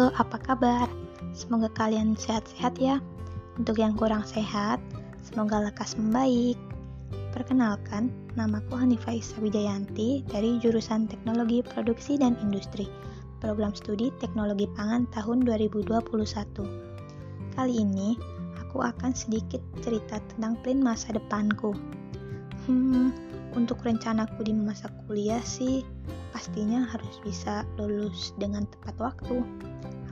Halo, apa kabar? Semoga kalian sehat-sehat ya. Untuk yang kurang sehat, semoga lekas membaik. Perkenalkan, namaku Hanifah Isa Wijayanti dari jurusan Teknologi Produksi dan Industri, program studi Teknologi Pangan tahun 2021. Kali ini, aku akan sedikit cerita tentang plan masa depanku. Hmm, untuk rencanaku di masa kuliah sih, pastinya harus bisa lulus dengan tepat waktu.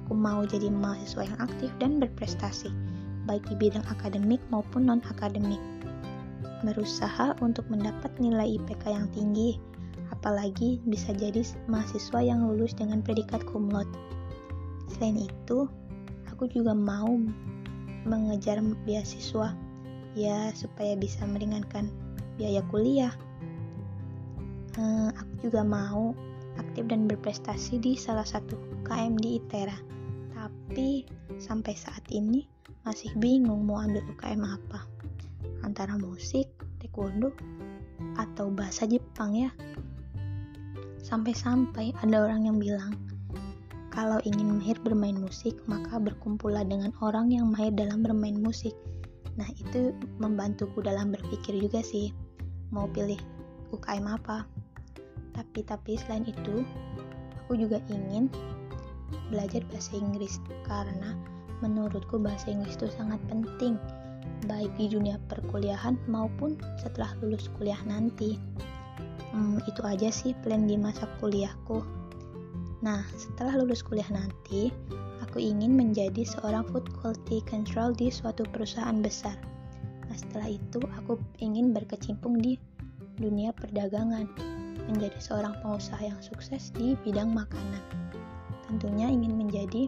Aku mau jadi mahasiswa yang aktif dan berprestasi, baik di bidang akademik maupun non-akademik. Berusaha untuk mendapat nilai IPK yang tinggi, apalagi bisa jadi mahasiswa yang lulus dengan predikat cum laude. Selain itu, aku juga mau mengejar beasiswa, ya supaya bisa meringankan biaya kuliah uh, aku juga mau aktif dan berprestasi di salah satu UKM di ITERA. Tapi sampai saat ini masih bingung mau ambil UKM apa. Antara musik, taekwondo, atau bahasa Jepang ya. Sampai-sampai ada orang yang bilang, kalau ingin mahir bermain musik, maka berkumpullah dengan orang yang mahir dalam bermain musik. Nah, itu membantuku dalam berpikir juga sih, mau pilih UKM apa. Tapi tapi selain itu aku juga ingin belajar bahasa Inggris karena menurutku bahasa Inggris itu sangat penting baik di dunia perkuliahan maupun setelah lulus kuliah nanti. Hmm, itu aja sih plan di masa kuliahku. Nah setelah lulus kuliah nanti aku ingin menjadi seorang food quality control di suatu perusahaan besar setelah itu aku ingin berkecimpung di dunia perdagangan menjadi seorang pengusaha yang sukses di bidang makanan. Tentunya ingin menjadi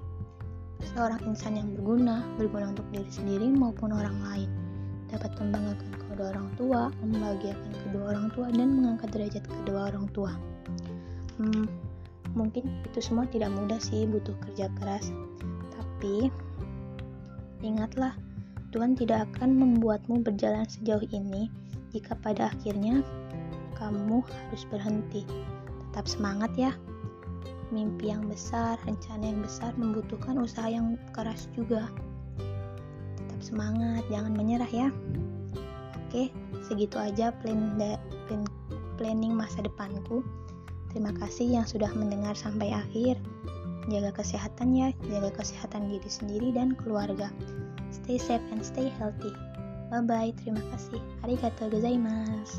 seorang insan yang berguna, berguna untuk diri sendiri maupun orang lain. Dapat membanggakan kedua orang tua, membahagiakan kedua orang tua, dan mengangkat derajat kedua orang tua. Hmm, mungkin itu semua tidak mudah sih, butuh kerja keras. Tapi ingatlah, Tuhan tidak akan membuatmu berjalan sejauh ini jika pada akhirnya kamu harus berhenti. Tetap semangat ya. Mimpi yang besar, rencana yang besar membutuhkan usaha yang keras juga. Tetap semangat, jangan menyerah ya. Oke, segitu aja plan, plan planning masa depanku. Terima kasih yang sudah mendengar sampai akhir. Jaga kesehatan ya, jaga kesehatan diri sendiri dan keluarga. Stay safe and stay healthy. Bye bye, terima kasih. Arigatou gozaimasu.